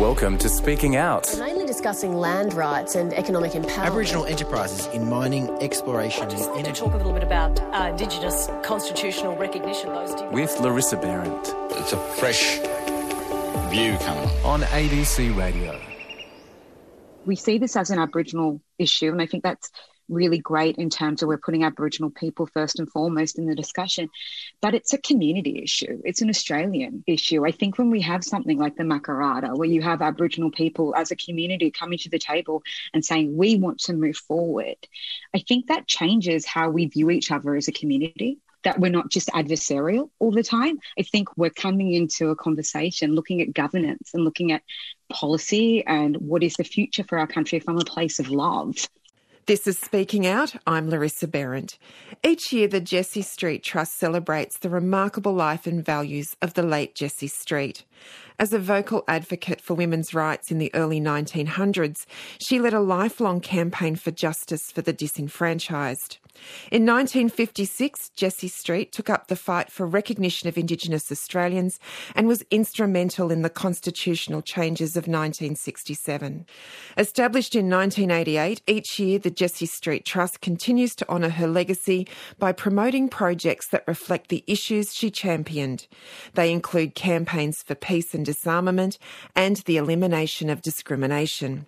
Welcome to Speaking Out. Mainly discussing land rights and economic empowerment. Aboriginal enterprises in mining, exploration, Just and to talk a little bit about uh, Indigenous constitutional recognition. Those dig- With Larissa Behrendt It's a fresh view coming on. on ABC Radio. we see this as an Aboriginal issue, and I think that's really great in terms of we're putting Aboriginal people first and foremost in the discussion. But it's a community issue, it's an Australian issue. I think when we have something like the Makarrata, where you have Aboriginal people as a community coming to the table and saying, we want to move forward, I think that changes how we view each other as a community. That we're not just adversarial all the time. I think we're coming into a conversation looking at governance and looking at policy and what is the future for our country from a place of love. This is Speaking Out. I'm Larissa Behrendt. Each year, the Jessie Street Trust celebrates the remarkable life and values of the late Jessie Street. As a vocal advocate for women's rights in the early 1900s, she led a lifelong campaign for justice for the disenfranchised. In 1956, Jessie Street took up the fight for recognition of Indigenous Australians and was instrumental in the constitutional changes of 1967. Established in 1988, each year the Jessie Street Trust continues to honour her legacy by promoting projects that reflect the issues she championed. They include campaigns for peace and disarmament and the elimination of discrimination.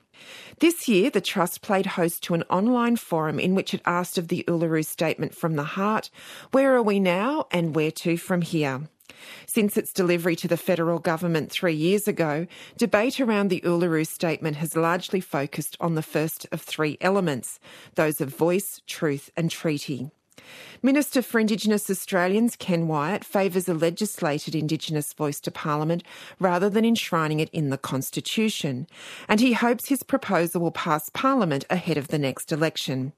This year, the Trust played host to an online forum in which it asked of the Uluru Statement from the Heart where are we now and where to from here? Since its delivery to the federal government three years ago, debate around the Uluru Statement has largely focused on the first of three elements those of voice, truth, and treaty. Minister for Indigenous Australians Ken Wyatt favours a legislated Indigenous voice to Parliament rather than enshrining it in the Constitution, and he hopes his proposal will pass Parliament ahead of the next election.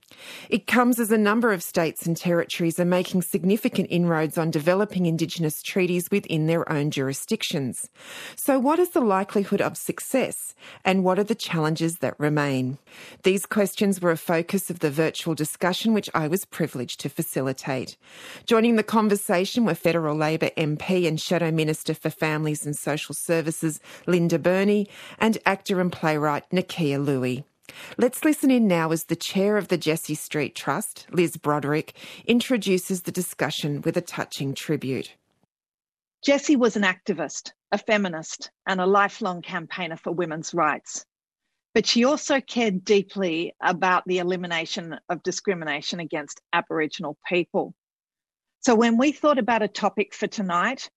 It comes as a number of states and territories are making significant inroads on developing Indigenous treaties within their own jurisdictions. So, what is the likelihood of success, and what are the challenges that remain? These questions were a focus of the virtual discussion which I was privileged to facilitate. Joining the conversation were Federal Labor MP and Shadow Minister for Families and Social Services Linda Burney and actor and playwright Nakkiah Lui. Let's listen in now as the chair of the Jessie Street Trust, Liz Broderick, introduces the discussion with a touching tribute. Jessie was an activist, a feminist, and a lifelong campaigner for women's rights. But she also cared deeply about the elimination of discrimination against Aboriginal people. So when we thought about a topic for tonight,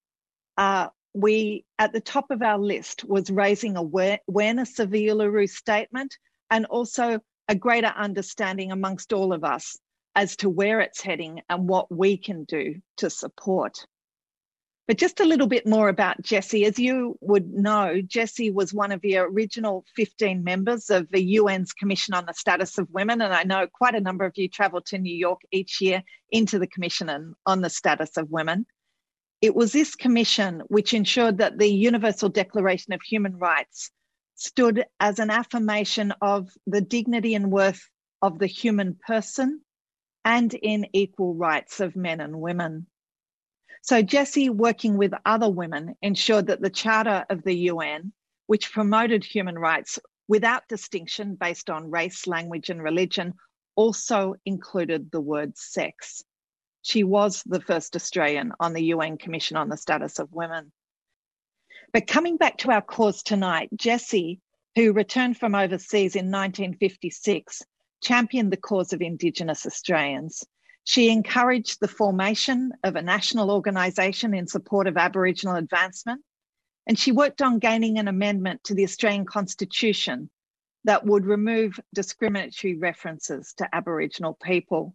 uh, we at the top of our list was raising aware- awareness of the Uluru Statement and also a greater understanding amongst all of us as to where it's heading and what we can do to support. But just a little bit more about Jessie. As you would know, Jessie was one of the original 15 members of the UN's Commission on the Status of Women. And I know quite a number of you travel to New York each year into the Commission on the Status of Women. It was this commission which ensured that the Universal Declaration of Human Rights stood as an affirmation of the dignity and worth of the human person and in equal rights of men and women. So Jessie, working with other women, ensured that the Charter of the UN, which promoted human rights without distinction based on race, language, and religion, also included the word sex. She was the first Australian on the UN Commission on the Status of Women. But coming back to our cause tonight, Jessie, who returned from overseas in 1956, championed the cause of Indigenous Australians. She encouraged the formation of a national organisation in support of Aboriginal advancement, and she worked on gaining an amendment to the Australian Constitution that would remove discriminatory references to Aboriginal people.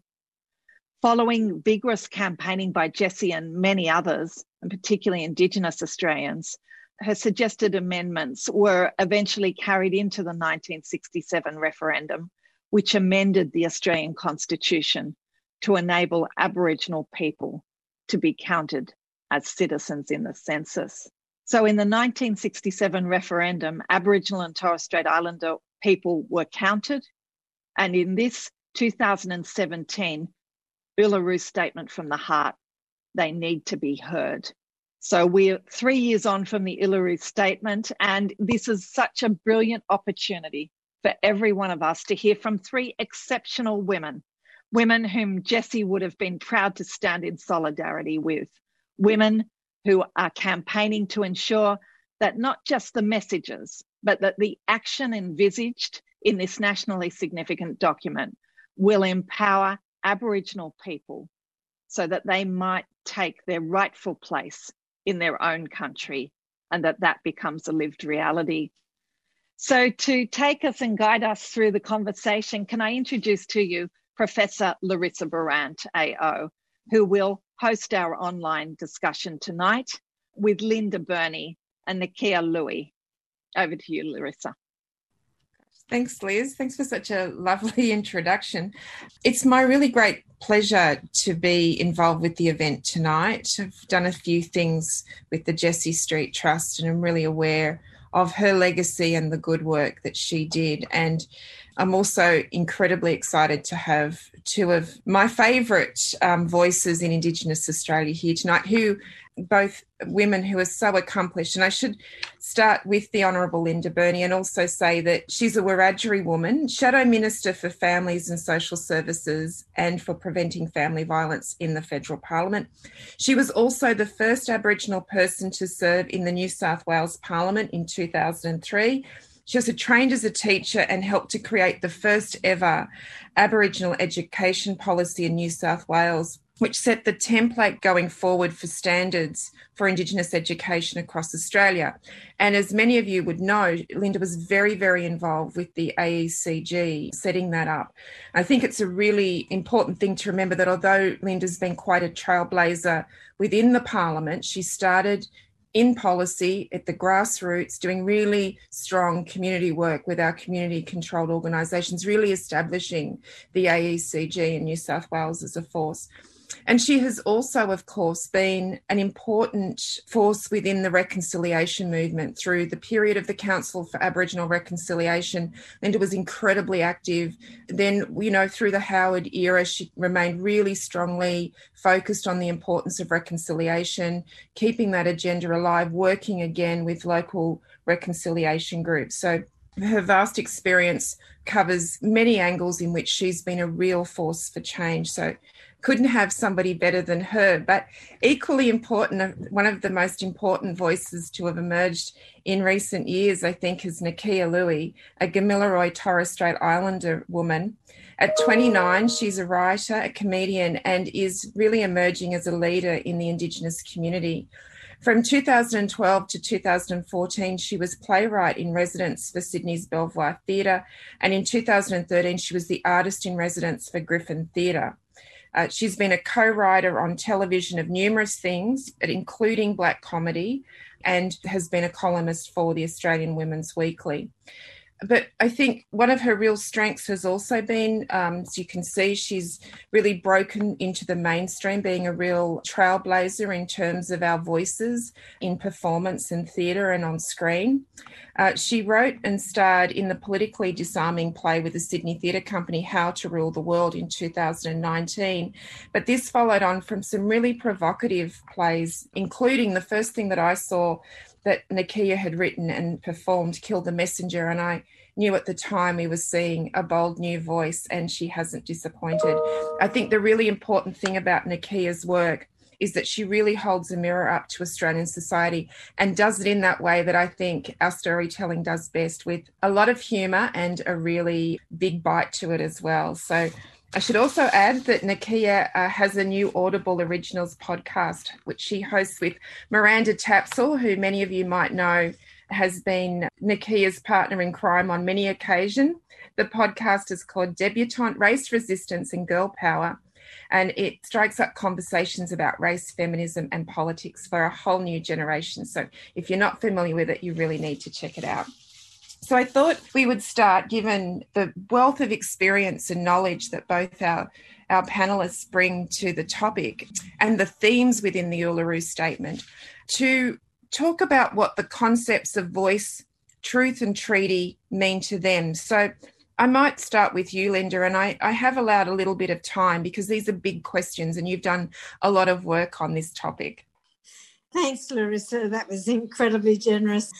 Following vigorous campaigning by Jessie and many others, and particularly Indigenous Australians, her suggested amendments were eventually carried into the 1967 referendum, which amended the Australian Constitution to enable Aboriginal people to be counted as citizens in the census. So, in the 1967 referendum, Aboriginal and Torres Strait Islander people were counted. And in this 2017 Uluru Statement from the Heart, they need to be heard. So we're three years on from the Uluru Statement, and this is such a brilliant opportunity for every one of us to hear from three exceptional women, women whom Jessie would have been proud to stand in solidarity with, women who are campaigning to ensure that not just the messages, but that the action envisaged in this nationally significant document will empower Aboriginal people so that they might take their rightful place in their own country and that that becomes a lived reality. So, to take us and guide us through the conversation, can I introduce to you Professor Larissa Behrendt, AO, who will host our online discussion tonight with Linda Burney and Nakkiah Lui. Over to you, Larissa. Thanks, Liz. Thanks for such a lovely introduction. It's my really great pleasure to be involved with the event tonight. I've done a few things with the Jessie Street Trust and I'm really aware of her legacy and the good work that she did. And I'm also incredibly excited to have two of my favourite um, voices in Indigenous Australia here tonight, who both women who are so accomplished. And I should start with the Honourable Linda Burney and also say that she's a Wiradjuri woman, Shadow Minister for Families and Social Services and for Preventing Family Violence in the Federal Parliament. She was also the first Aboriginal person to serve in the New South Wales Parliament in 2003 she also trained as a teacher and helped to create the first ever Aboriginal education policy in New South Wales, which set the template going forward for standards for Indigenous education across Australia. And as many of you would know, Linda was very, very involved with the AECG setting that up. I think it's a really important thing to remember that although Linda's been quite a trailblazer within the Parliament, she started in policy at the grassroots, doing really strong community work with our community controlled organisations, really establishing the AECG in New South Wales as a force. And she has also, of course, been an important force within the reconciliation movement through the period of the Council for Aboriginal Reconciliation. Linda was incredibly active. Then, you know, through the Howard era, she remained really strongly focused on the importance of reconciliation, keeping that agenda alive, working again with local reconciliation groups. So, her vast experience covers many angles in which she's been a real force for change. So, couldn't have somebody better than her. But equally important, one of the most important voices to have emerged in recent years, I think, is Nakkiah Lui, a Gamilaroi Torres Strait Islander woman. At 29, she's a writer, a comedian, and is really emerging as a leader in the Indigenous community. From 2012 to 2014, she was playwright in residence for Sydney's Belvoir Theatre, and in 2013, she was the artist in residence for Griffin Theatre. Uh, she's been a co writer on television of numerous things, including black comedy, and has been a columnist for the Australian Women's Weekly but I think one of her real strengths has also been, um, as you can see, she's really broken into the mainstream, being a real trailblazer in terms of our voices in performance and theatre and on screen. Uh, she wrote and starred in the politically disarming play with the Sydney Theatre Company, How to Rule the World, in 2019. But this followed on from some really provocative plays, including the first thing that I saw that Nakkiah had written and performed Kill the Messenger. And I knew at the time we were seeing a bold new voice, and she hasn't disappointed. I think the really important thing about Nakkiah's work is that she really holds a mirror up to Australian society and does it in that way that I think our storytelling does best with a lot of humour and a really big bite to it as well. So I should also add that Nakkiah uh, has a new Audible Originals podcast, which she hosts with Miranda Tapsell, who many of you might know has been Nakkiah's partner in crime on many occasions. The podcast is called Debutante Race Resistance and Girl Power, and it strikes up conversations about race, feminism, and politics for a whole new generation. So if you're not familiar with it, you really need to check it out. So I thought we would start, given the wealth of experience and knowledge that both our our panelists bring to the topic and the themes within the Uluru Statement, to talk about what the concepts of voice, truth, and treaty mean to them. So I might start with you, Linda, and I, I have allowed a little bit of time because these are big questions and you've done a lot of work on this topic. Thanks, Larissa. That was incredibly generous.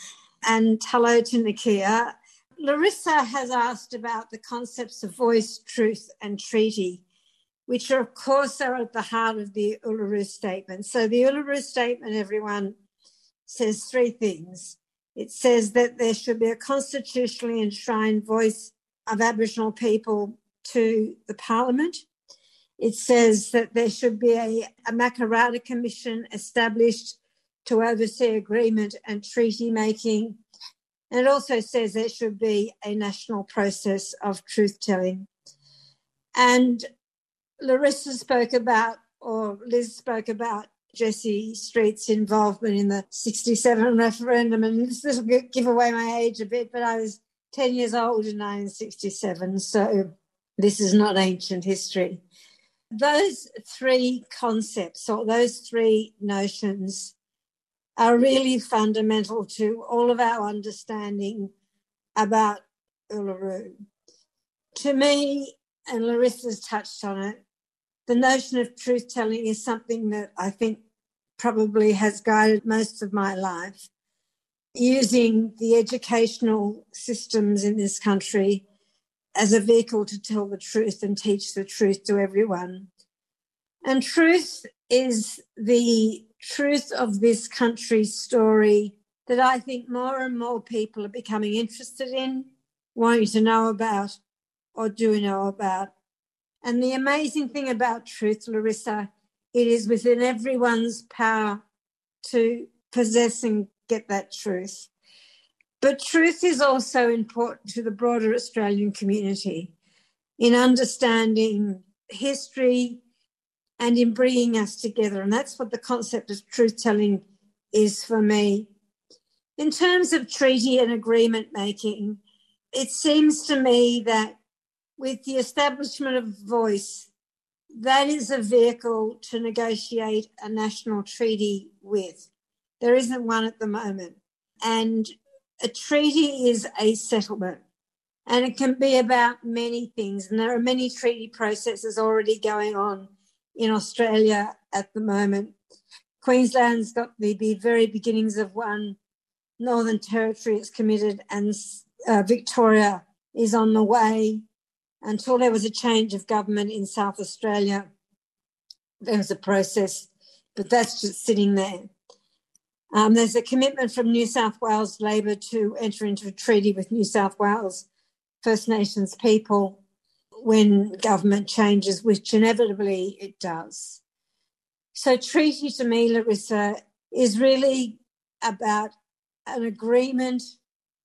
And hello to Nakkiah. Larissa has asked about the concepts of voice, truth, and treaty, which are, of course, are at the heart of the Uluru Statement. So, the Uluru Statement, everyone, says three things. It says that there should be a constitutionally enshrined voice of Aboriginal people to the Parliament. It says that there should be a, a Makarrata Commission established to oversee agreement and treaty making. And it also says there should be a national process of truth telling. And Larissa spoke about, or Liz spoke about Jessie Street's involvement in the 67 referendum. And this will give away my age a bit, but I was 10 years old in 1967. So this is not ancient history. Those three concepts or those three notions are really fundamental to all of our understanding about Uluru. To me, and Larissa's touched on it, the notion of truth telling is something that I think probably has guided most of my life. Using the educational systems in this country as a vehicle to tell the truth and teach the truth to everyone. And truth is the truth of this country's story that I think more and more people are becoming interested in, wanting to know about, or do know about. And the amazing thing about truth, Larissa, it is within everyone's power to possess and get that truth. But truth is also important to the broader Australian community in understanding history, and in bringing us together. And that's what the concept of truth telling is for me. In terms of treaty and agreement making, it seems to me that with the establishment of voice, that is a vehicle to negotiate a national treaty with. There isn't one at the moment. And a treaty is a settlement. And it can be about many things. And there are many treaty processes already going on in Australia at the moment. Queensland's got the, very beginnings of one. Northern Territory is committed, and uh, Victoria is on the way. Until there was a change of government in South Australia, there was a process, but that's just sitting there. Um, there's a commitment from New South Wales Labor to enter into a treaty with New South Wales First Nations people when government changes, which inevitably it does. So, treaty to me, Larissa, uh, is really about an agreement.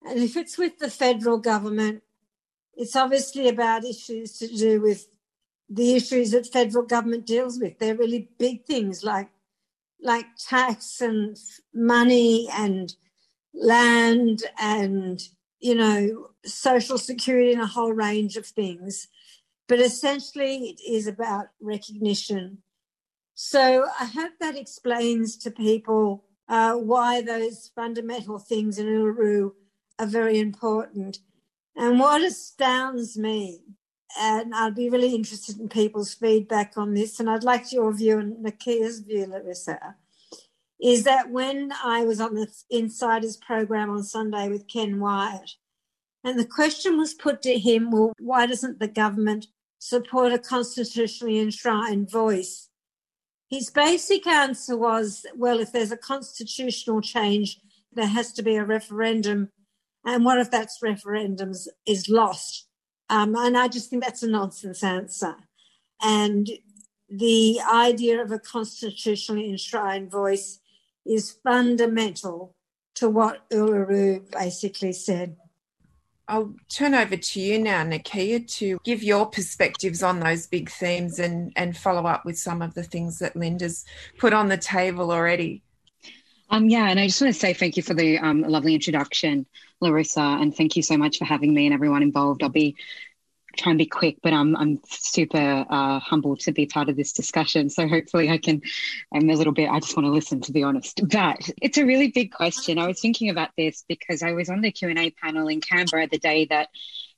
And if it's with the federal government, it's obviously about issues to do with the issues that federal government deals with. They're really big things like like tax and money and land and you know social security and a whole range of things but essentially it is about recognition. So I hope that explains to people uh, why those fundamental things in Uluru are very important. And what astounds me, and I'd be really interested in people's feedback on this, and I'd like your view and Nakkiah's view, Larissa, is that when I was on the Insiders program on Sunday with Ken Wyatt, and the question was put to him, well, why doesn't the government support a constitutionally enshrined voice. His basic answer was well, if there's a constitutional change, there has to be a referendum. And what if that referendum is lost? Um, and I just think that's a nonsense answer. And the idea of a constitutionally enshrined voice is fundamental to what Uluru basically said. I'll turn over to you now, Nakkiah, to give your perspectives on those big themes and, and follow up with some of the things that Linda's put on the table already. Um, yeah, and I just want to say thank you for the um, lovely introduction, Larissa, and thank you so much for having me and everyone involved. I'll be try and be quick, but I'm I'm super uh, humbled to be part of this discussion. So hopefully I can. I'm a little bit. I just want to listen, to be honest. But it's a really big question. I was thinking about this because I was on the Q and A panel in Canberra the day that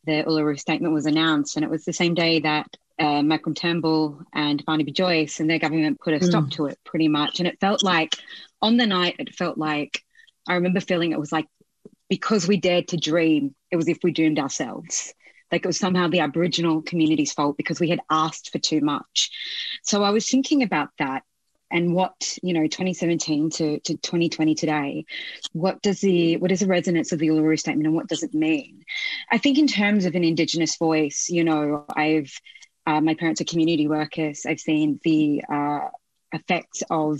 the Uluru Statement was announced, and it was the same day that uh, Malcolm Turnbull and Barnaby Joyce and their government put a stop mm. to it, pretty much. And it felt like on the night, it felt like I remember feeling it was like because we dared to dream, it was if we doomed ourselves. Like it was somehow the Aboriginal community's fault because we had asked for too much. So I was thinking about that and what you know 2017 to, to 2020 today what does the what is the resonance of the uluru statement and what does it mean i think in terms of an indigenous voice you know i've uh, my parents are community workers i've seen the uh, effects of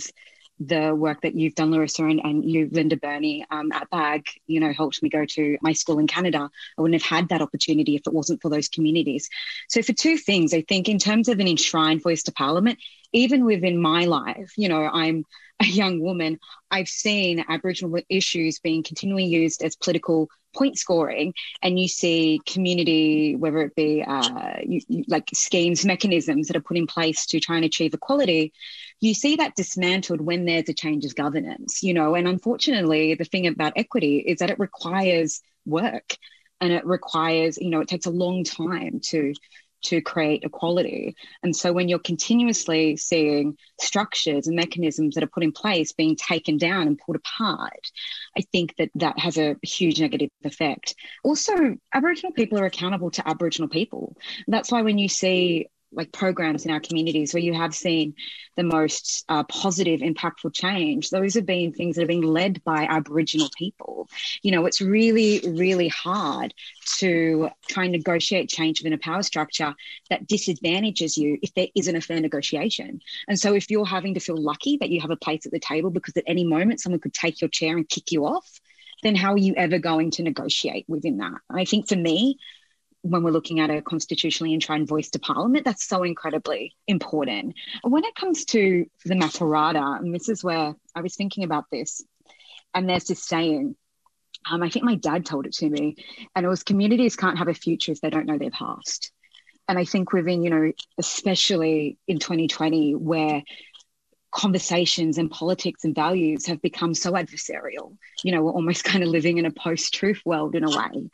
the work that you've done, Larissa, and, and you, Linda Burney, um, at BAG, you know, helped me go to my school in Canada. I wouldn't have had that opportunity if it wasn't for those communities. So, for two things, I think in terms of an enshrined voice to Parliament, even within my life, you know, I'm a young woman, I've seen Aboriginal issues being continually used as political point scoring, and you see community, whether it be uh, you, you, like schemes, mechanisms that are put in place to try and achieve equality, you see that dismantled when there's a change of governance, you know. And unfortunately, the thing about equity is that it requires work and it requires, you know, it takes a long time to to create equality. And so when you're continuously seeing structures and mechanisms that are put in place being taken down and pulled apart, I think that that has a huge negative effect. Also, Aboriginal people are accountable to Aboriginal people. That's why when you see like programs in our communities where you have seen the most uh, positive, impactful change, those have been things that have been led by Aboriginal people. You know, it's really, really hard to try and negotiate change within a power structure that disadvantages you if there isn't a fair negotiation. And so, if you're having to feel lucky that you have a place at the table because at any moment someone could take your chair and kick you off, then how are you ever going to negotiate within that? I think for me, when we're looking at a constitutionally enshrined voice to parliament, that's so incredibly important. When it comes to the Makarrata, and this is where I was thinking about this, and there's this saying, um, I think my dad told it to me, and it was communities can't have a future if they don't know their past. And I think within, you know, especially in 2020, where conversations and politics and values have become so adversarial. You know, we're almost kind of living in a post truth world in a way.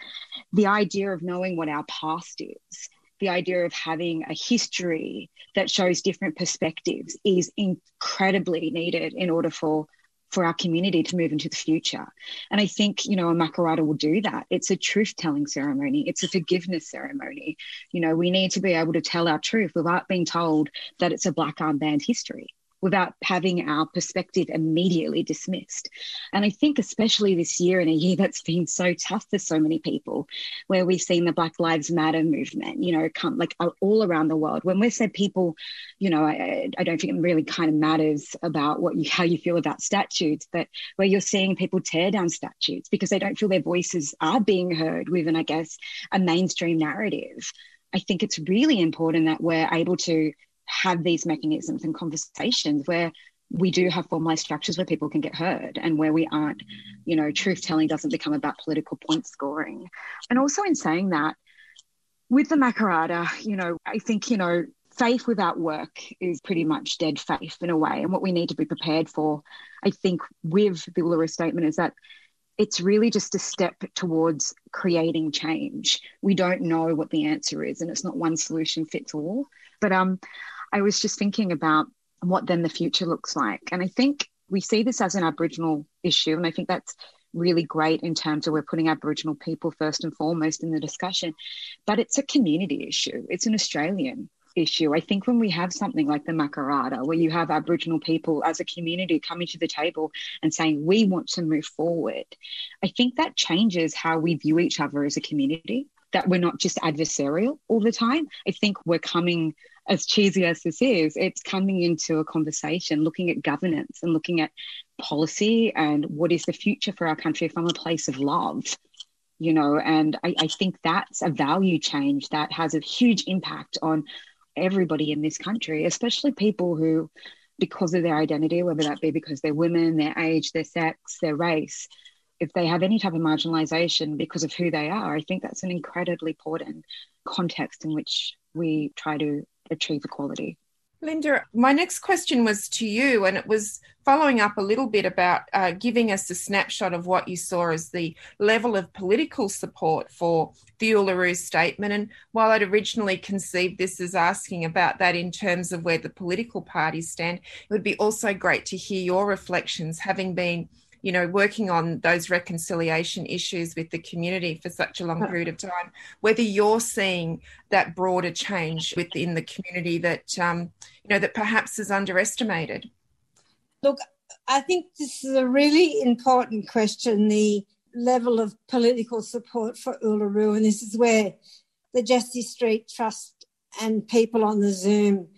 The idea of knowing what our past is, the idea of having a history that shows different perspectives is incredibly needed in order for for our community to move into the future. And I think, you know, a Makarrata will do that. It's a truth telling ceremony, it's a forgiveness ceremony. You know, we need to be able to tell our truth without being told that it's a black armband history without having our perspective immediately dismissed. And I think, especially this year, in a year that's been so tough for so many people, where we've seen the Black Lives Matter movement, you know, come like all around the world. When we said people, you know, I, I don't think it really kind of matters about what you, how you feel about statutes, but where you're seeing people tear down statutes because they don't feel their voices are being heard within, I guess, a mainstream narrative. I think it's really important that we're able to have these mechanisms and conversations where we do have formalized structures where people can get heard and where we aren't, you know, truth telling doesn't become about political point scoring. And also in saying that, with the Makarrata, you know, I think, you know, faith without work is pretty much dead faith in a way. And what we need to be prepared for, I think, with the Uluru statement is that it's really just a step towards creating change. We don't know what the answer is, and it's not one solution fits all. But um, I was just thinking about what then the future looks like. And I think we see this as an Aboriginal issue. And I think that's really great in terms of we're putting Aboriginal people first and foremost in the discussion. But it's a community issue, it's an Australian issue. I think when we have something like the Makarrata, where you have Aboriginal people as a community coming to the table and saying, we want to move forward, I think that changes how we view each other as a community, that we're not just adversarial all the time. I think we're coming as cheesy as this is, it's coming into a conversation looking at governance and looking at policy and what is the future for our country from a place of love you know and I, I, think that's a value change that has a huge impact on everybody in this country especially people who because of their identity whether that be because they're women their age their sex their race if they have any type of marginalization because of who they are i think that's an incredibly important context in which we try to achieve equality. Linda, my next question was to you, and it was following up a little bit about uh, giving us a snapshot of what you saw as the level of political support for the Uluru Statement. And while I'd originally conceived this as asking about that in terms of where the political parties stand, it would be also great to hear your reflections, having been you know, working on those reconciliation issues with the community for such a long period of time, whether you're seeing that broader change within the community that, um, you know, that perhaps is underestimated. Look, I think this is a really important question the level of political support for Uluru. And this is where the Jessie Street Trust and people on the Zoom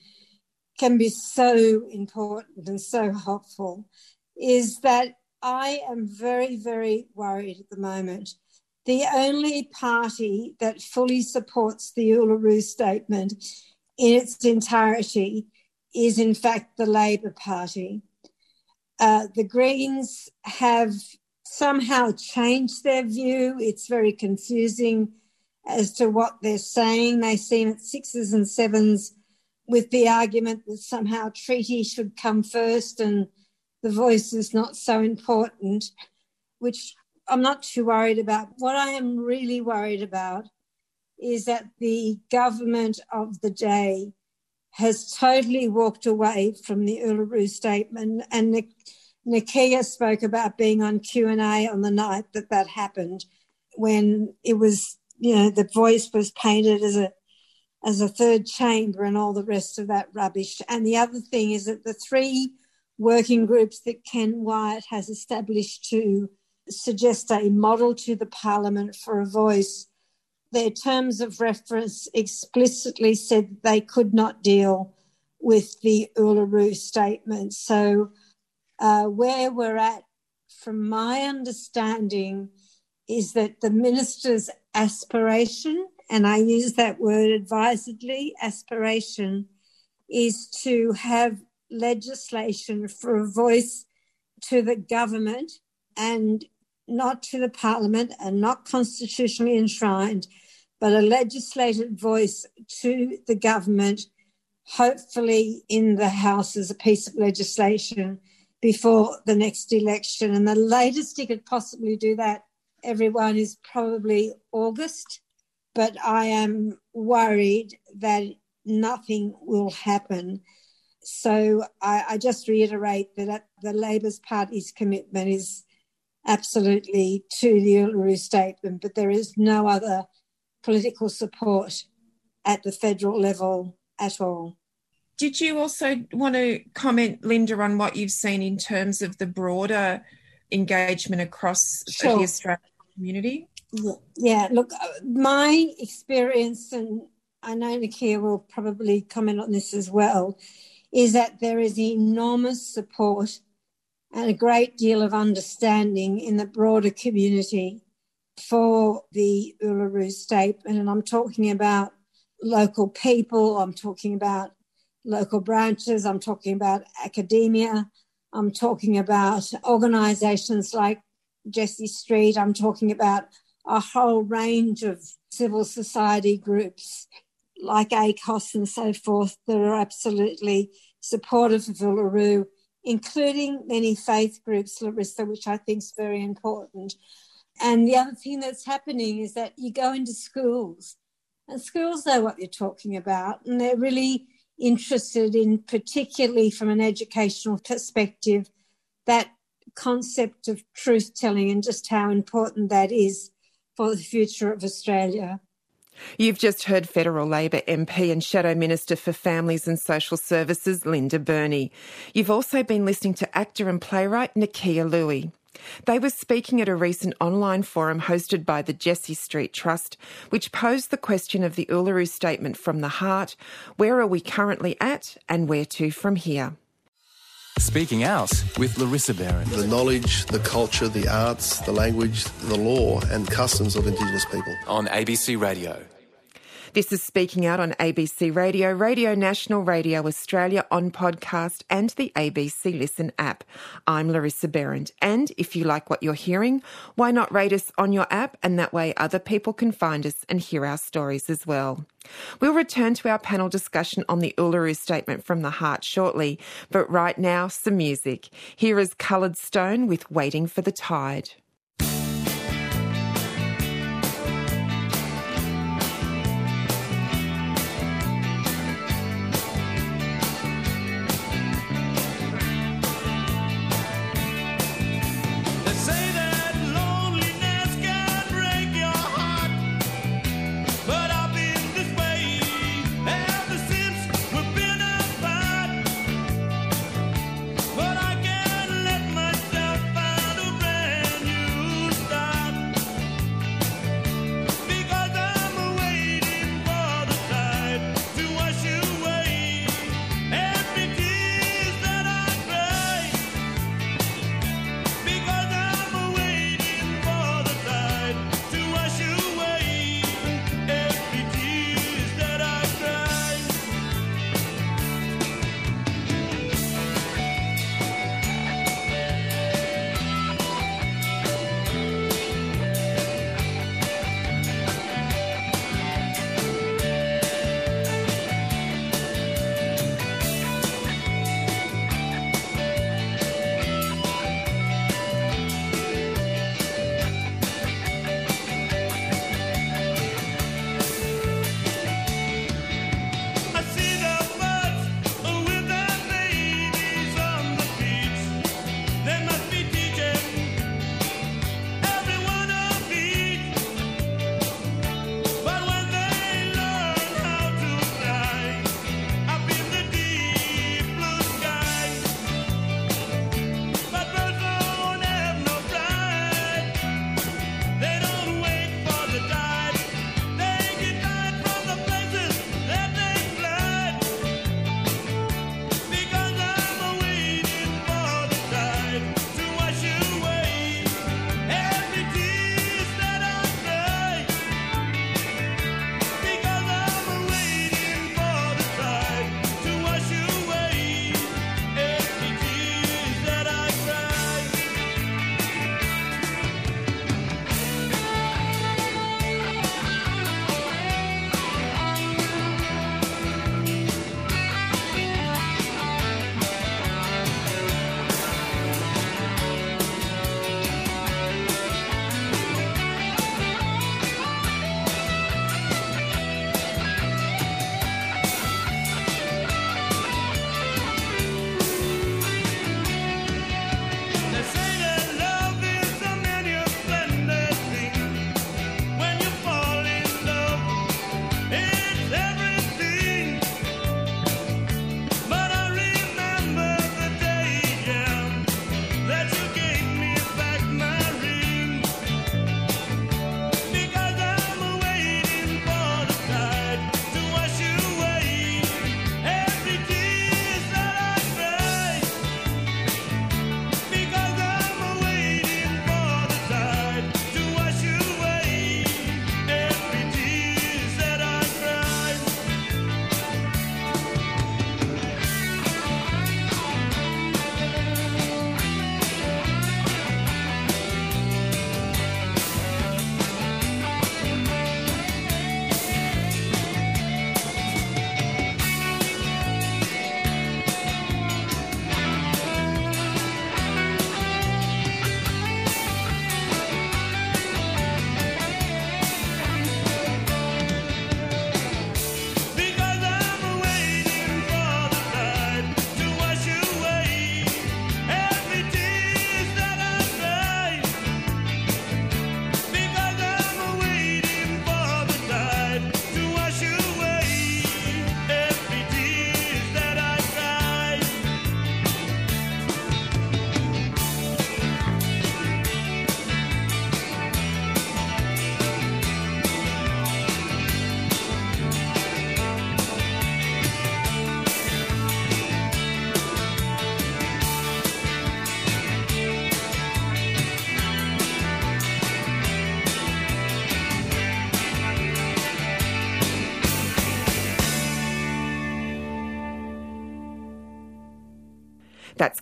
can be so important and so helpful. Is that I am very, very worried at the moment. The only party that fully supports the Uluru Statement in its entirety is, in fact, the Labor Party. Uh, the Greens have somehow changed their view. It's very confusing as to what they're saying. They seem at sixes and sevens with the argument that somehow treaty should come first and the voice is not so important, which I'm not too worried about. What I am really worried about is that the government of the day has totally walked away from the Uluru statement. And Nik- Nakkiah spoke about being on Q&A on the night that that happened, when it was, you know, the voice was painted as a as a third chamber and all the rest of that rubbish. And the other thing is that the three working groups that Ken Wyatt has established to suggest a model to the Parliament for a voice. Their terms of reference explicitly said they could not deal with the Uluru statement. So, uh, where we're at, from my understanding, is that the minister's aspiration, and I use that word advisedly, aspiration, is to have legislation for a voice to the government and not to the parliament and not constitutionally enshrined, but a legislated voice to the government, hopefully in the House as a piece of legislation before the next election. And the latest he could possibly do that, everyone, is probably August. But I am worried that nothing will happen so I, I just reiterate that the Labor's Party's commitment is absolutely to the Uluru Statement, but there is no other political support at the federal level at all. Did you also want to comment, Linda, on what you've seen in terms of the broader engagement across sure. the Australian community? Yeah, look, uh, my experience, and I know Nakkiah will probably comment on this as well, is that there is enormous support and a great deal of understanding in the broader community for the Uluru Statement. And I'm talking about local people, I'm talking about local branches, I'm talking about academia, I'm talking about organisations like Jessie Street, I'm talking about a whole range of civil society groups like ACOSS and so forth that are absolutely supportive of Uluru, including many faith groups, Larissa, which I think is very important. And the other thing that's happening is that you go into schools, and schools know what you're talking about, and they're really interested in, particularly from an educational perspective, that concept of truth telling and just how important that is for the future of Australia. You've just heard Federal Labor MP and Shadow Minister for Families and Social Services, Linda Burney. You've also been listening to actor and playwright Nakkiah Lui. They were speaking at a recent online forum hosted by the Jessie Street Trust, which posed the question of the Uluru Statement from the heart where are we currently at and where to from here? Speaking Out with Larissa Behrendt. The knowledge, the culture, the arts, the language, the law, and customs of Indigenous people. On ABC Radio. This is Speaking Out on ABC Radio, Radio National, Radio Australia, on podcast, and the ABC Listen app. I'm Larissa Behrendt. And if you like what you're hearing, why not rate us on your app? And that way other people can find us and hear our stories as well. We'll return to our panel discussion on the Uluru Statement from the Heart shortly, but right now, some music. Here is Coloured Stone with Waiting for the Tide.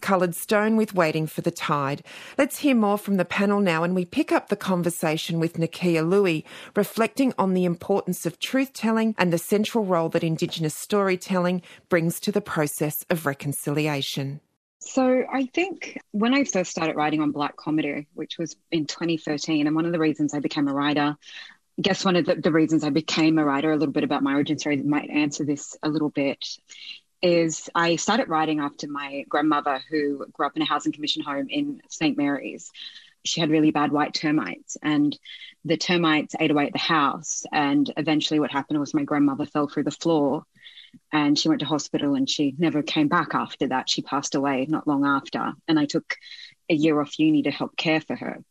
Coloured Stone with Waiting for the Tide. Let's hear more from the panel now, and we pick up the conversation with Nakkiah Lui, reflecting on the importance of truth telling and the central role that Indigenous storytelling brings to the process of reconciliation. So I think when I first started writing on Black comedy, which was in 2013, and one of the reasons I became a writer, I guess one of the, the reasons I became a writer, a little bit about my origin story might answer this a little bit, is I started writing after my grandmother, who grew up in a housing commission home in St. Mary's. She had really bad white termites, and the termites ate away at the house. And eventually, what happened was my grandmother fell through the floor and she went to hospital and she never came back after that. She passed away not long after. And I took a year off uni to help care for her.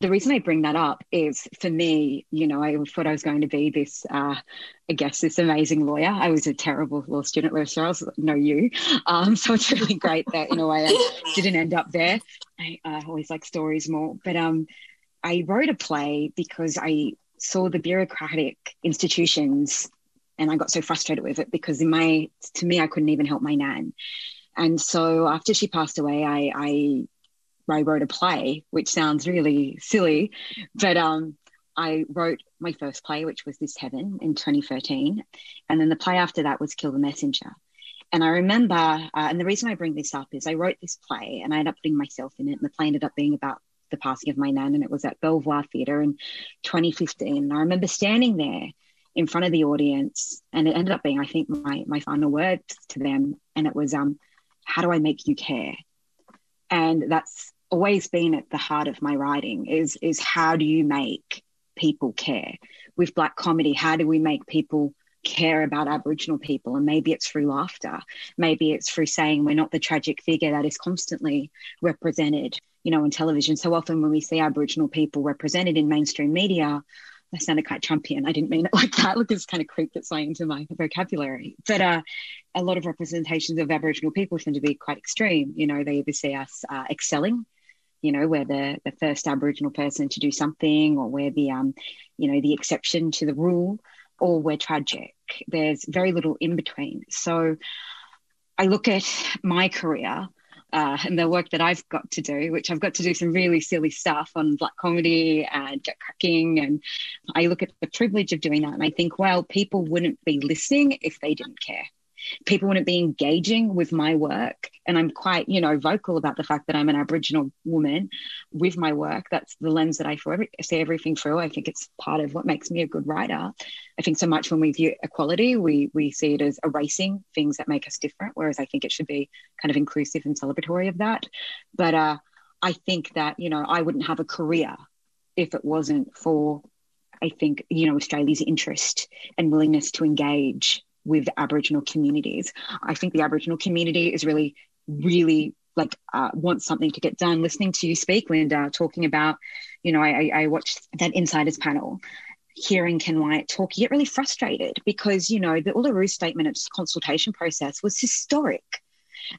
The reason I bring that up is for me, you know, I thought I was going to be this, uh, I guess, this amazing lawyer. I was a terrible law student. I was no you. Um, so it's really great that in a way I didn't end up there. I uh, always like stories more. But um, I wrote a play because I saw the bureaucratic institutions and I got so frustrated with it because in my to me I couldn't even help my nan. And so after she passed away, I, I I wrote a play, which sounds really silly, but um, I wrote my first play, which was This Heaven in 2013. And then the play after that was Kill the Messenger. And I remember, uh, and the reason I bring this up is I wrote this play and I ended up putting myself in it. And the play ended up being about the passing of my nan, and it was at Belvoir Theatre in 2015. And I remember standing there in front of the audience, and it ended up being, I think, my my final words to them, and it was, um, "How do I make you care?" And that's always been at the heart of my writing is is how do you make people care with black comedy how do we make people care about aboriginal people and maybe it's through laughter maybe it's through saying we're not the tragic figure that is constantly represented you know on television so often when we see aboriginal people represented in mainstream media that sounded quite Trumpian. I didn't mean it like that. Look, it's kind of creep that's way into my vocabulary. But uh, a lot of representations of Aboriginal people tend to be quite extreme. You know, they either see us uh, excelling you know, we're the, the first Aboriginal person to do something, or we're the, um, you know, the exception to the rule, or we're tragic. There's very little in between. So I look at my career uh, and the work that I've got to do, which I've got to do some really silly stuff on black comedy and cracking. And I look at the privilege of doing that and I think, well, people wouldn't be listening if they didn't care people wouldn't be engaging with my work. And I'm quite, you know, vocal about the fact that I'm an Aboriginal woman with my work. That's the lens that I see everything through. I think it's part of what makes me a good writer. I think so much when we view equality, we we see it as erasing things that make us different, whereas I think it should be kind of inclusive and celebratory of that. But uh, I think that you know I wouldn't have a career if it wasn't for I think you know Australia's interest and willingness to engage with Aboriginal communities. I think the Aboriginal community is really, really like uh, wants something to get done. Listening to you speak, Linda, talking about, you know, I, I watched that Insiders panel hearing Ken Wyatt talk, you get really frustrated because, you know, the Uluru statement its consultation process was historic.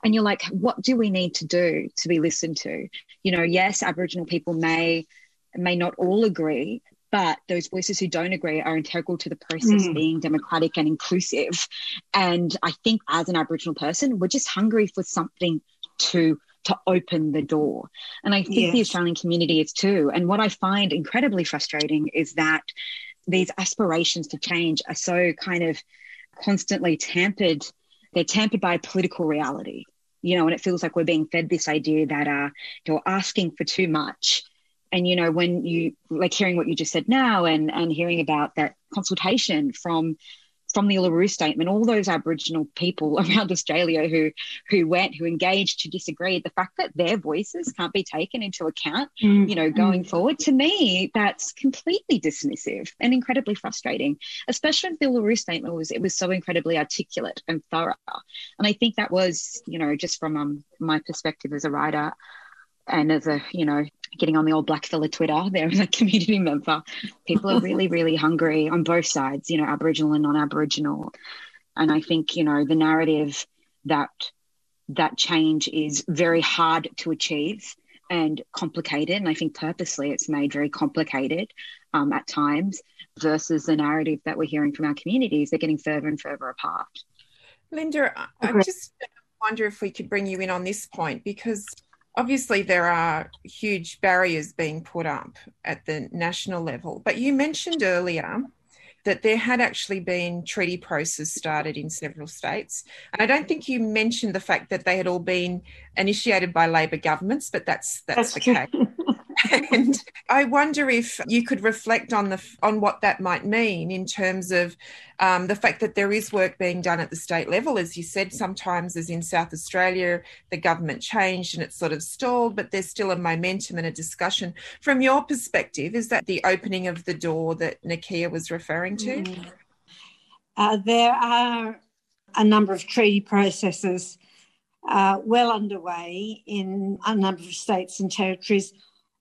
And you're like, what do we need to do to be listened to? You know, yes, Aboriginal people may may not all agree, but those voices who don't agree are integral to the process mm. being democratic and inclusive. And I think as an Aboriginal person, we're just hungry for something to to open the door. And I think yes. the Australian community is too. And what I find incredibly frustrating is that these aspirations to change are so kind of constantly tampered. They're tampered by political reality, you know, and it feels like we're being fed this idea that uh, you're asking for too much and you know when you like hearing what you just said now and and hearing about that consultation from from the Uluru Statement, all those Aboriginal people around Australia who who went, who engaged, who disagreed, the fact that their voices can't be taken into account, mm. you know, going mm. forward, to me, that's completely dismissive and incredibly frustrating. Especially if the Uluru Statement was it was so incredibly articulate and thorough, and I think that was, you know, just from um, my perspective as a writer and as a you know getting on the old black fella Twitter there as a community member. People are really, really hungry on both sides, you know, Aboriginal and non-Aboriginal. And I think, you know, the narrative that that change is very hard to achieve and complicated. And I think purposely it's made very complicated um, at times versus the narrative that we're hearing from our communities. They're getting further and further apart. Linda, I just wonder if we could bring you in on this point because obviously there are huge barriers being put up at the national level. But you mentioned earlier that there had actually been treaty process started in several states. And I don't think you mentioned the fact that they had all been initiated by Labor governments, but that's that's, that's the case. And I wonder if you could reflect on the on what that might mean in terms of um, the fact that there is work being done at the state level, as you said. Sometimes, as in South Australia, the government changed and it's sort of stalled, but there's still a momentum and a discussion. From your perspective, is that the opening of the door that Nakkiah was referring to? Mm. Uh, there are a number of treaty processes uh, well underway in a number of states and territories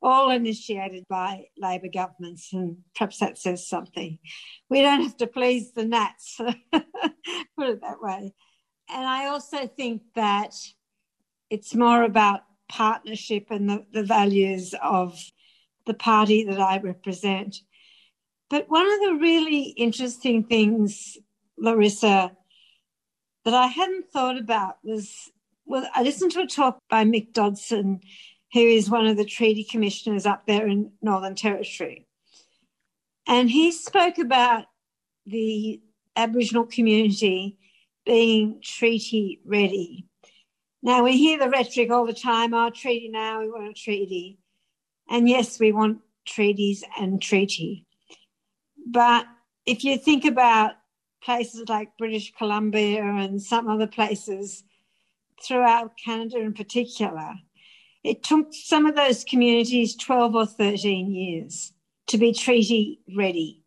all initiated by Labor governments, and perhaps that says something. We don't have to please the Nats, put it that way. And I also think that it's more about partnership and the, the values of the party that I represent. But one of the really interesting things, Larissa, that I hadn't thought about was well, I listened to a talk by Mick Dodson who is one of the treaty commissioners up there in Northern Territory. And he spoke about the Aboriginal community being treaty ready. Now, we hear the rhetoric all the time oh, treaty now, we want a treaty. And yes, we want treaties and treaty. But if you think about places like British Columbia and some other places throughout Canada in particular, it took some of those communities 12 or 13 years to be treaty ready.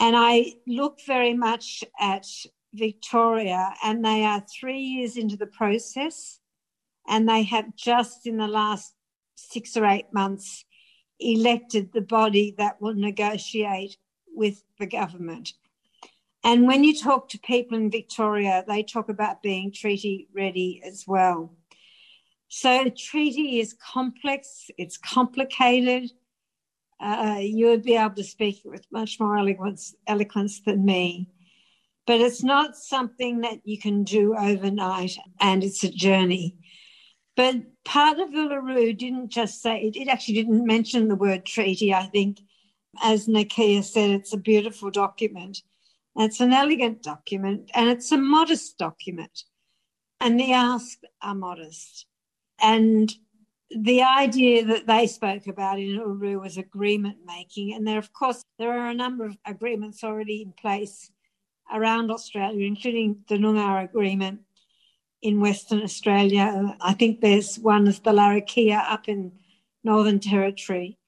And I look very much at Victoria, and they are three years into the process, and they have just in the last six or eight months elected the body that will negotiate with the government. And when you talk to people in Victoria, they talk about being treaty ready as well. So the treaty is complex, it's complicated. Uh, you would be able to speak with much more eloquence, eloquence than me. But it's not something that you can do overnight, and it's a journey. But part of Uluru didn't just say, it, it actually didn't mention the word treaty. I think, as Nakkiah said, it's a beautiful document. It's an elegant document, and it's a modest document. And the asks are modest. And the idea that they spoke about in Uluru was agreement making. And there, of course, there are a number of agreements already in place around Australia, including the Noongar Agreement in Western Australia. I think there's one of the Larrakia up in Northern Territory.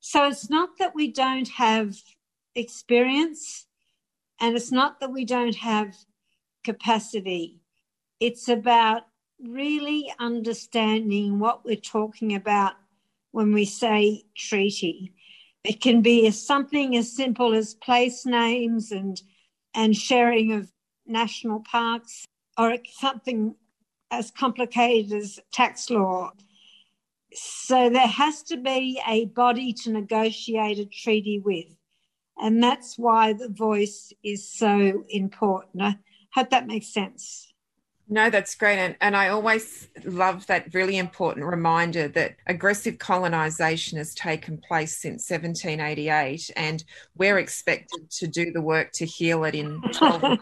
So it's not that we don't have experience and it's not that we don't have capacity. It's about really understanding what we're talking about when we say treaty. It can be something as simple as place names and and sharing of national parks, or something as complicated as tax law. So there has to be a body to negotiate a treaty with. And that's why the voice is so important. I hope that makes sense. No, that's great. And, and I always love that really important reminder that aggressive colonisation has taken place since 1788 and we're expected to do the work to heal it in 12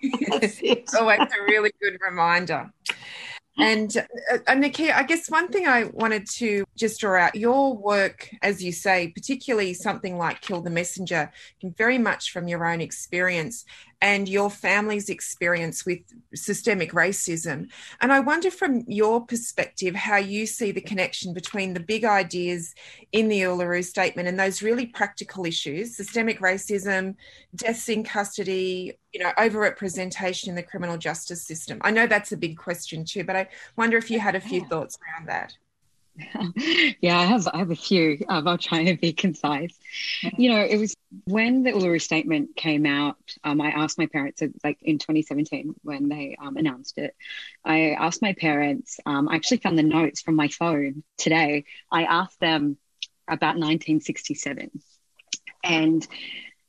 it's always a really good reminder. And uh, Nakkiah, I guess one thing I wanted to just draw out your work, as you say, particularly something like Kill the Messenger, very much from your own experience and your family's experience with systemic racism. And I wonder, from your perspective, how you see the connection between the big ideas in the Uluru Statement and those really practical issues systemic racism, deaths in custody, you know, overrepresentation in the criminal justice system. I know that's a big question too, but I wonder if you had a few thoughts around that. yeah, I have. I have a few. Um, I'll try and be concise. You know, it was when the Uluru Statement came out. Um, I asked my parents, like in 2017, when they um, announced it. I asked my parents. Um, I actually found the notes from my phone today. I asked them about 1967, and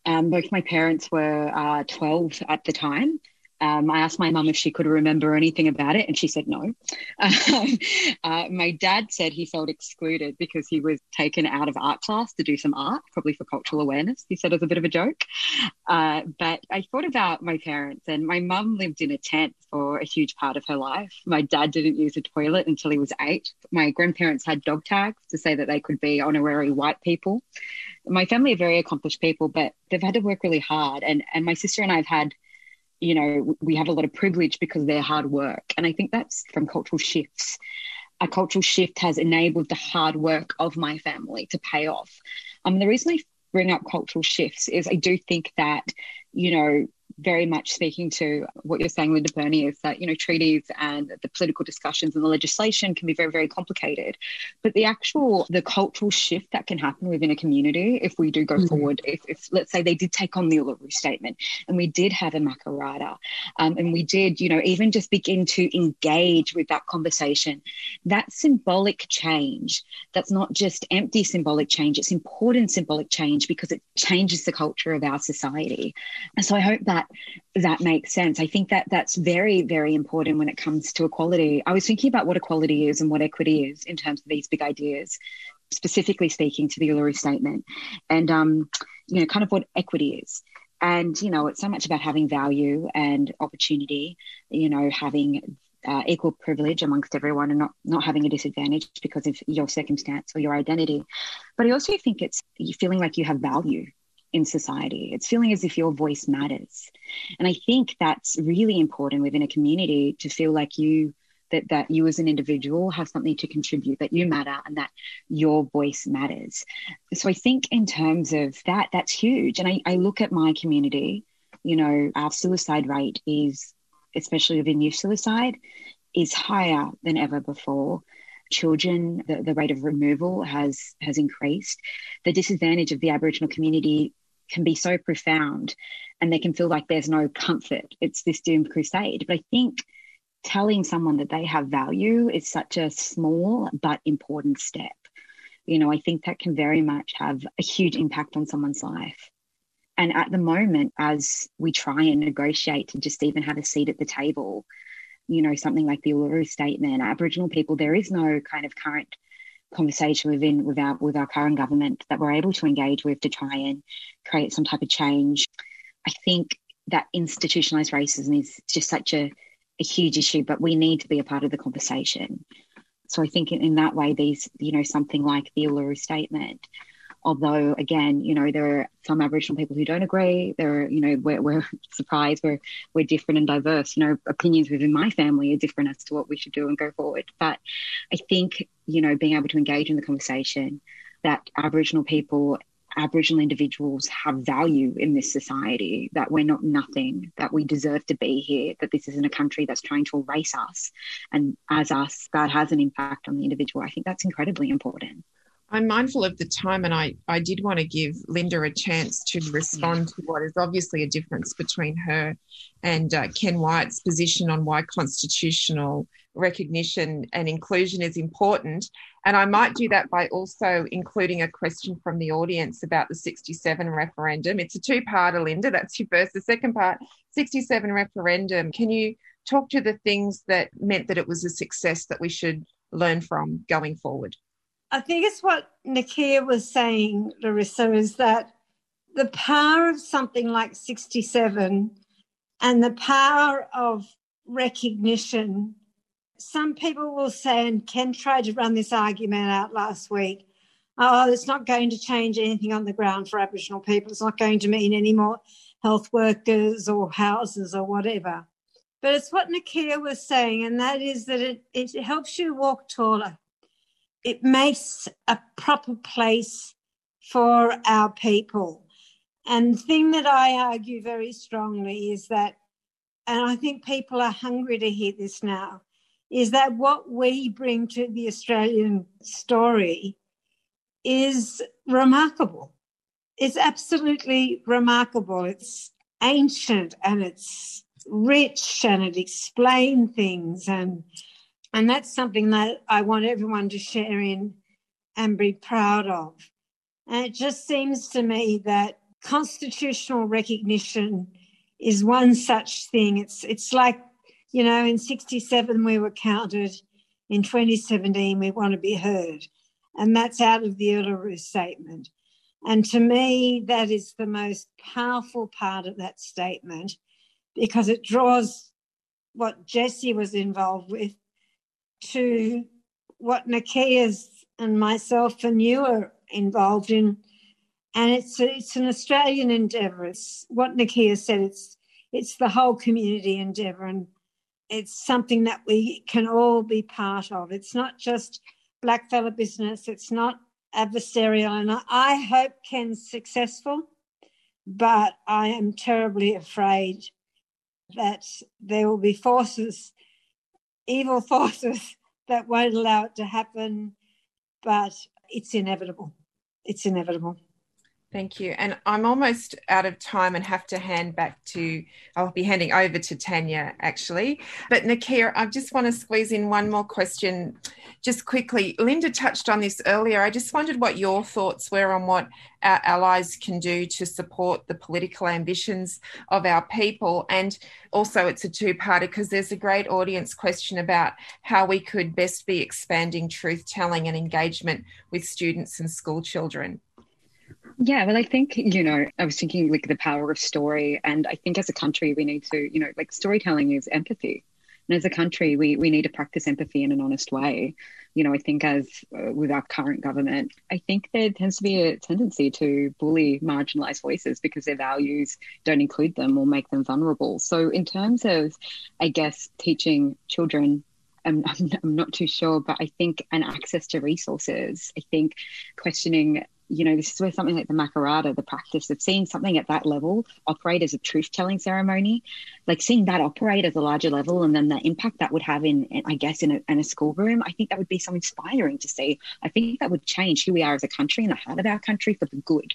um, both my parents were uh, 12 at the time. Um, I asked my mum if she could remember anything about it, and she said no. Um, uh, my dad said he felt excluded because he was taken out of art class to do some art, probably for cultural awareness. He said as a bit of a joke. Uh, but I thought about my parents, and my mum lived in a tent for a huge part of her life. My dad didn't use a toilet until he was eight. My grandparents had dog tags to say that they could be honorary white people. My family are very accomplished people, but they've had to work really hard. And, and my sister and I have had you know, we have a lot of privilege because of their hard work. And I think that's from cultural shifts. A cultural shift has enabled the hard work of my family to pay off. Um, the reason I bring up cultural shifts is I do think that, you know, very much speaking to what you're saying, Linda Burney, is that you know treaties and the political discussions and the legislation can be very, very complicated. But the actual the cultural shift that can happen within a community, if we do go mm-hmm. forward, if, if, let's say they did take on the Uluru Statement and we did have a Makarrata, um, and we did, you know, even just begin to engage with that conversation, that symbolic change, that's not just empty symbolic change, it's important symbolic change because it changes the culture of our society. And so I hope that that makes sense. I think that that's very, very important when it comes to equality. I was thinking about what equality is and what equity is in terms of these big ideas, specifically speaking to the Uluru Statement, and um, you know, kind of what equity is. And you know, it's so much about having value and opportunity. You know, having uh, equal privilege amongst everyone and not not having a disadvantage because of your circumstance or your identity. But I also think it's feeling like you have value in society. It's feeling as if your voice matters. And I think that's really important within a community to feel like you that that you as an individual have something to contribute, that you matter and that your voice matters. So I think in terms of that, that's huge. And I, I look at my community, you know, our suicide rate is, especially within youth suicide, is higher than ever before children, the, the rate of removal has has increased. The disadvantage of the Aboriginal community can be so profound and they can feel like there's no comfort. It's this doomed crusade. But I think telling someone that they have value is such a small but important step. You know, I think that can very much have a huge impact on someone's life. And at the moment, as we try and negotiate to just even have a seat at the table, you know, something like the Uluru Statement, Aboriginal people, there is no kind of current conversation within with our with our current government that we're able to engage with to try and create some type of change. I think that institutionalized racism is just such a, a huge issue, but we need to be a part of the conversation. So I think in, in that way, these, you know, something like the Uluru Statement although again you know there are some aboriginal people who don't agree there are you know we're, we're surprised we're we're different and diverse you know opinions within my family are different as to what we should do and go forward but i think you know being able to engage in the conversation that aboriginal people Aboriginal individuals have value in this society, that we're not nothing, that we deserve to be here, that this isn't a country that's trying to erase us. And as us, that has an impact on the individual. I think that's incredibly important. I'm mindful of the time, and I, I did want to give Linda a chance to respond to what is obviously a difference between her and uh, Ken Wyatt's position on why constitutional recognition and inclusion is important. And I might do that by also including a question from the audience about the 67 referendum. It's a two parter, Linda. That's your first. The second part 67 referendum. Can you talk to the things that meant that it was a success that we should learn from going forward? I think it's what Nakkiah was saying, Larissa, is that the power of something like 67 and the power of recognition. Some people will say, and Ken tried to run this argument out last week oh, it's not going to change anything on the ground for Aboriginal people. It's not going to mean any more health workers or houses or whatever. But it's what Nakkiah was saying, and that is that it, it helps you walk taller it makes a proper place for our people. And the thing that I argue very strongly is that, and I think people are hungry to hear this now, is that what we bring to the Australian story is remarkable. It's absolutely remarkable. It's ancient and it's rich and it explains things and and that's something that I want everyone to share in and be proud of. And it just seems to me that constitutional recognition is one such thing. It's it's like, you know, in 67 we were counted, in 2017 we want to be heard. And that's out of the Uluru Statement. And to me, that is the most powerful part of that statement because it draws what Jessie was involved with to what Nakkiah's and myself and you are involved in and it's it's an Australian endeavour. It's what Nakkiah said. It's it's the whole community endeavour, and it's something that we can all be part of. It's not just blackfella business. It's not adversarial, and I hope Ken's successful, but I am terribly afraid that there will be forces, evil forces, that won't allow it to happen. But it's inevitable. It's inevitable. Thank you. And I'm almost out of time and have to hand back to, I'll be handing over to Tanya actually. But Nakkiah, I just want to squeeze in one more question just quickly. Linda touched on this earlier. I just wondered what your thoughts were on what our allies can do to support the political ambitions of our people. And also, it's a two parter because there's a great audience question about how we could best be expanding truth telling and engagement with students and school children. Yeah, well, I think, you know, I was thinking like the power of story. And I think as a country, we need to, you know, like storytelling is empathy. And as a country, we, we need to practice empathy in an honest way. You know, I think as uh, with our current government, I think there tends to be a tendency to bully marginalized voices because their values don't include them or make them vulnerable. So, in terms of, I guess, teaching children I'm, I'm, not too sure, but I think an access to resources, I think questioning you know, this is where something like the Makarrata, the practice of seeing something at that level operate as a truth telling ceremony, like seeing that operate at a larger level and then the impact that would have in, in I guess, in a, in a schoolroom, I think that would be so inspiring to see. I think that would change who we are as a country and the heart of our country for the good.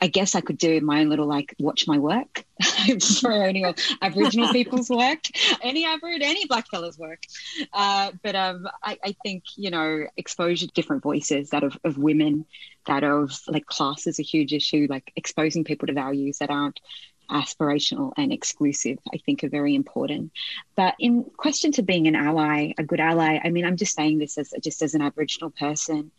I guess I could do my own little like watch my work any Aboriginal people's work, any Aboriginal, any black fellas' work. Uh, but um, I, I, think, you know, exposure to different voices that of, of women that of like class is a huge issue, like exposing people to values that aren't aspirational and exclusive, I think are very important. But in question to being an ally, a good ally, I mean, I'm just saying this as just as an Aboriginal person.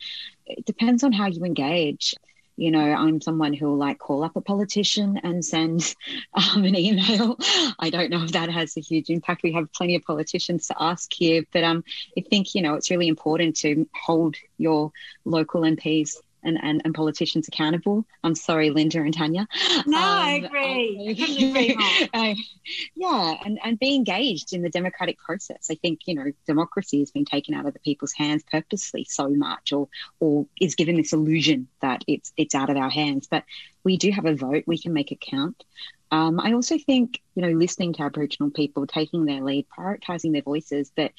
It depends on how you engage. You know, I'm someone who will like call up a politician and send um, an email. I don't know if that has a huge impact. We have plenty of politicians to ask here, but um, I think you know it's really important to hold your local MPs and, and, and politicians accountable. I'm sorry, Linda and Tanya. No, um, I agree. I couldn't agree more. yeah, and, and be engaged in the democratic process. I think, you know, democracy has been taken out of the people's hands purposely so much or or is given this illusion that it's it's out of our hands. But we do have a vote, we can make it count. Um, I also think, you know, listening to Aboriginal people, taking their lead, prioritizing their voices. But,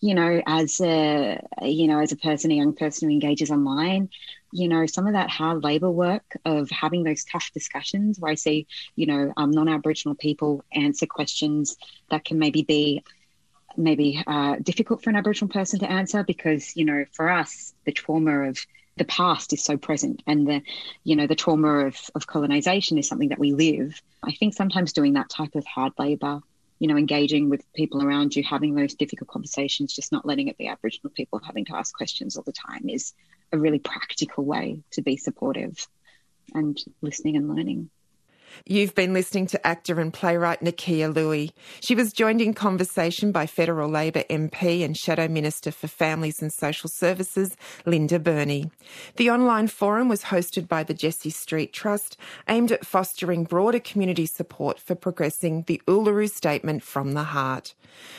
you know, as a, you know, as a person, a young person who engages online, you know, some of that hard labor work of having those tough discussions where I see, you know, um, non-Aboriginal people answer questions that can maybe be maybe uh, difficult for an Aboriginal person to answer because, you know, for us, the trauma of the past is so present and the you know the trauma of, of colonization is something that we live. I think sometimes doing that type of hard labor you know engaging with people around you having those difficult conversations just not letting it be aboriginal people having to ask questions all the time is a really practical way to be supportive and listening and learning You've been listening to actor and playwright Nakkiah Lui. She was joined in conversation by Federal Labor MP and Shadow Minister for Families and Social Services, Linda Burney. The online forum was hosted by the Jessie Street Trust, aimed at fostering broader community support for progressing the Uluru Statement from the Heart.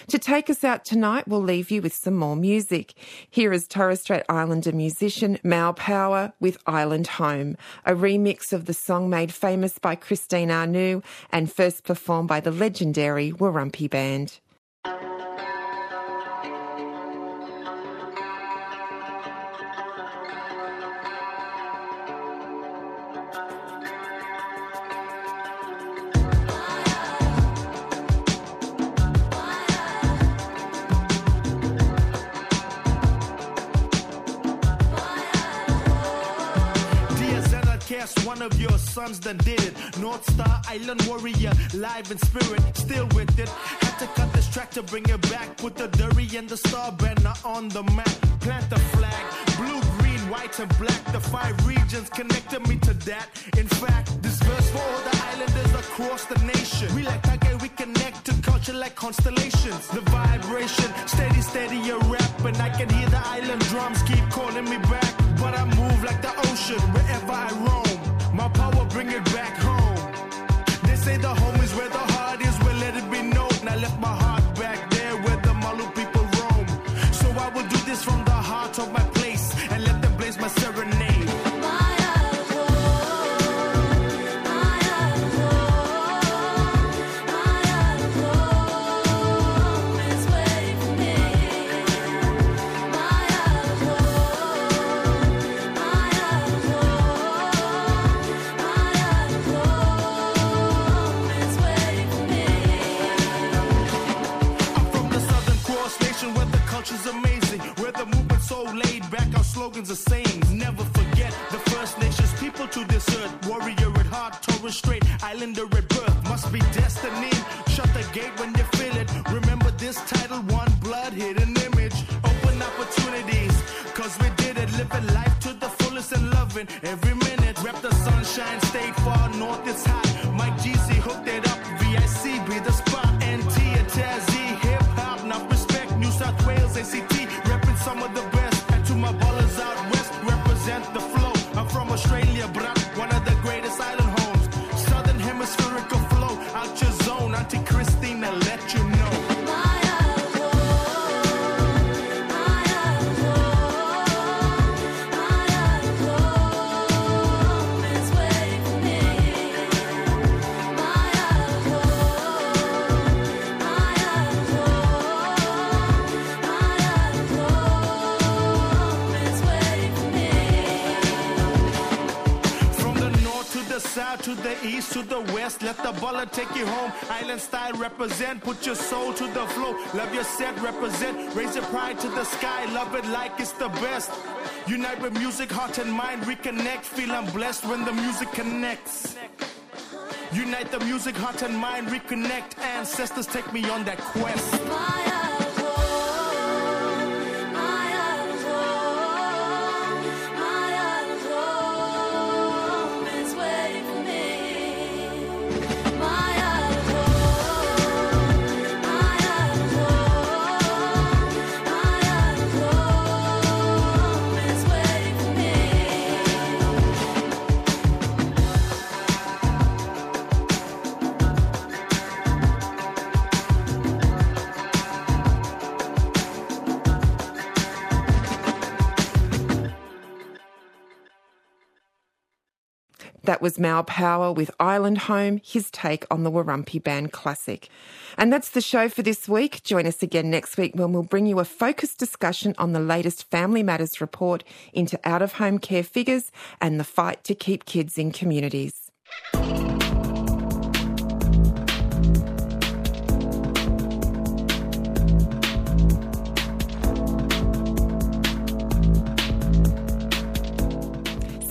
To take us out tonight, we'll leave you with some more music. Here is Torres Strait Islander musician Mal Power with Island Home, a remix of the song made famous by Christine Anu and first performed by the legendary Warumpi Band. Done did it. North Star Island warrior, live in spirit, still with it. Had to cut this track to bring it back. Put the Dhari and the Star banner on the map. Plant the flag, blue, green, white, and black. The five regions connected me to that. In fact, this verse for all the islanders across the nation. We like Tage, we connect to culture like constellations. The vibration, steady, steady, a rap, and I can hear the island drums keep calling me back. But I move like the ocean wherever I roam. My power bring it back home. They say the home is where the heart is, well let it be known. I left my heart back there where the Malu people roam. So I will do this from the heart of my slogans are sayings. Never forget the First Nations people to this earth. Warrior at heart, Torres Strait, Islander at birth. Must be destiny. Shut the gate when you feel it. Remember this title, one blood, hidden image. Open opportunities, cause we did it. Living life to the fullest and loving every minute. Rep the sunshine, state far north, it's hot. Mike GC hooked it up. VIC be the spot. NT Tazzy, hip hop, not respect. New South Wales, ACT, Australia, but one east to the west, let the baller take you home. Island style represent, put your soul to the flow. Love your set, represent, raise your pride to the sky. Love it like it's the best. Unite with music, heart and mind, reconnect. Feel I'm blessed when the music connects. Unite the music, heart and mind, reconnect. Ancestors take me on that quest. That was Mal Power with Island Home, his take on the Warumpi Band classic. And that's the show for this week. Join us again next week when we'll bring you a focused discussion on the latest Family Matters report into out of home care figures and the fight to keep kids in communities.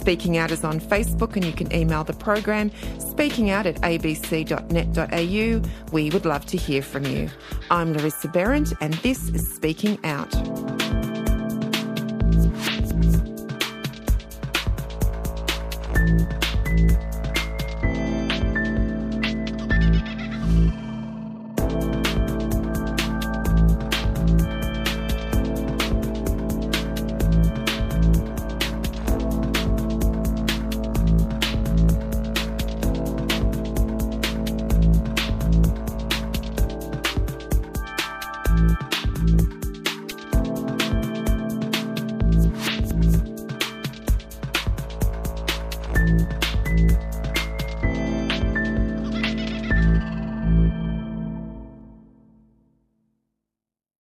Speaking Out is on Facebook, and you can email the program speakingout at abc.net.au. We would love to hear from you. I'm Larissa Behrendt, and this is Speaking Out.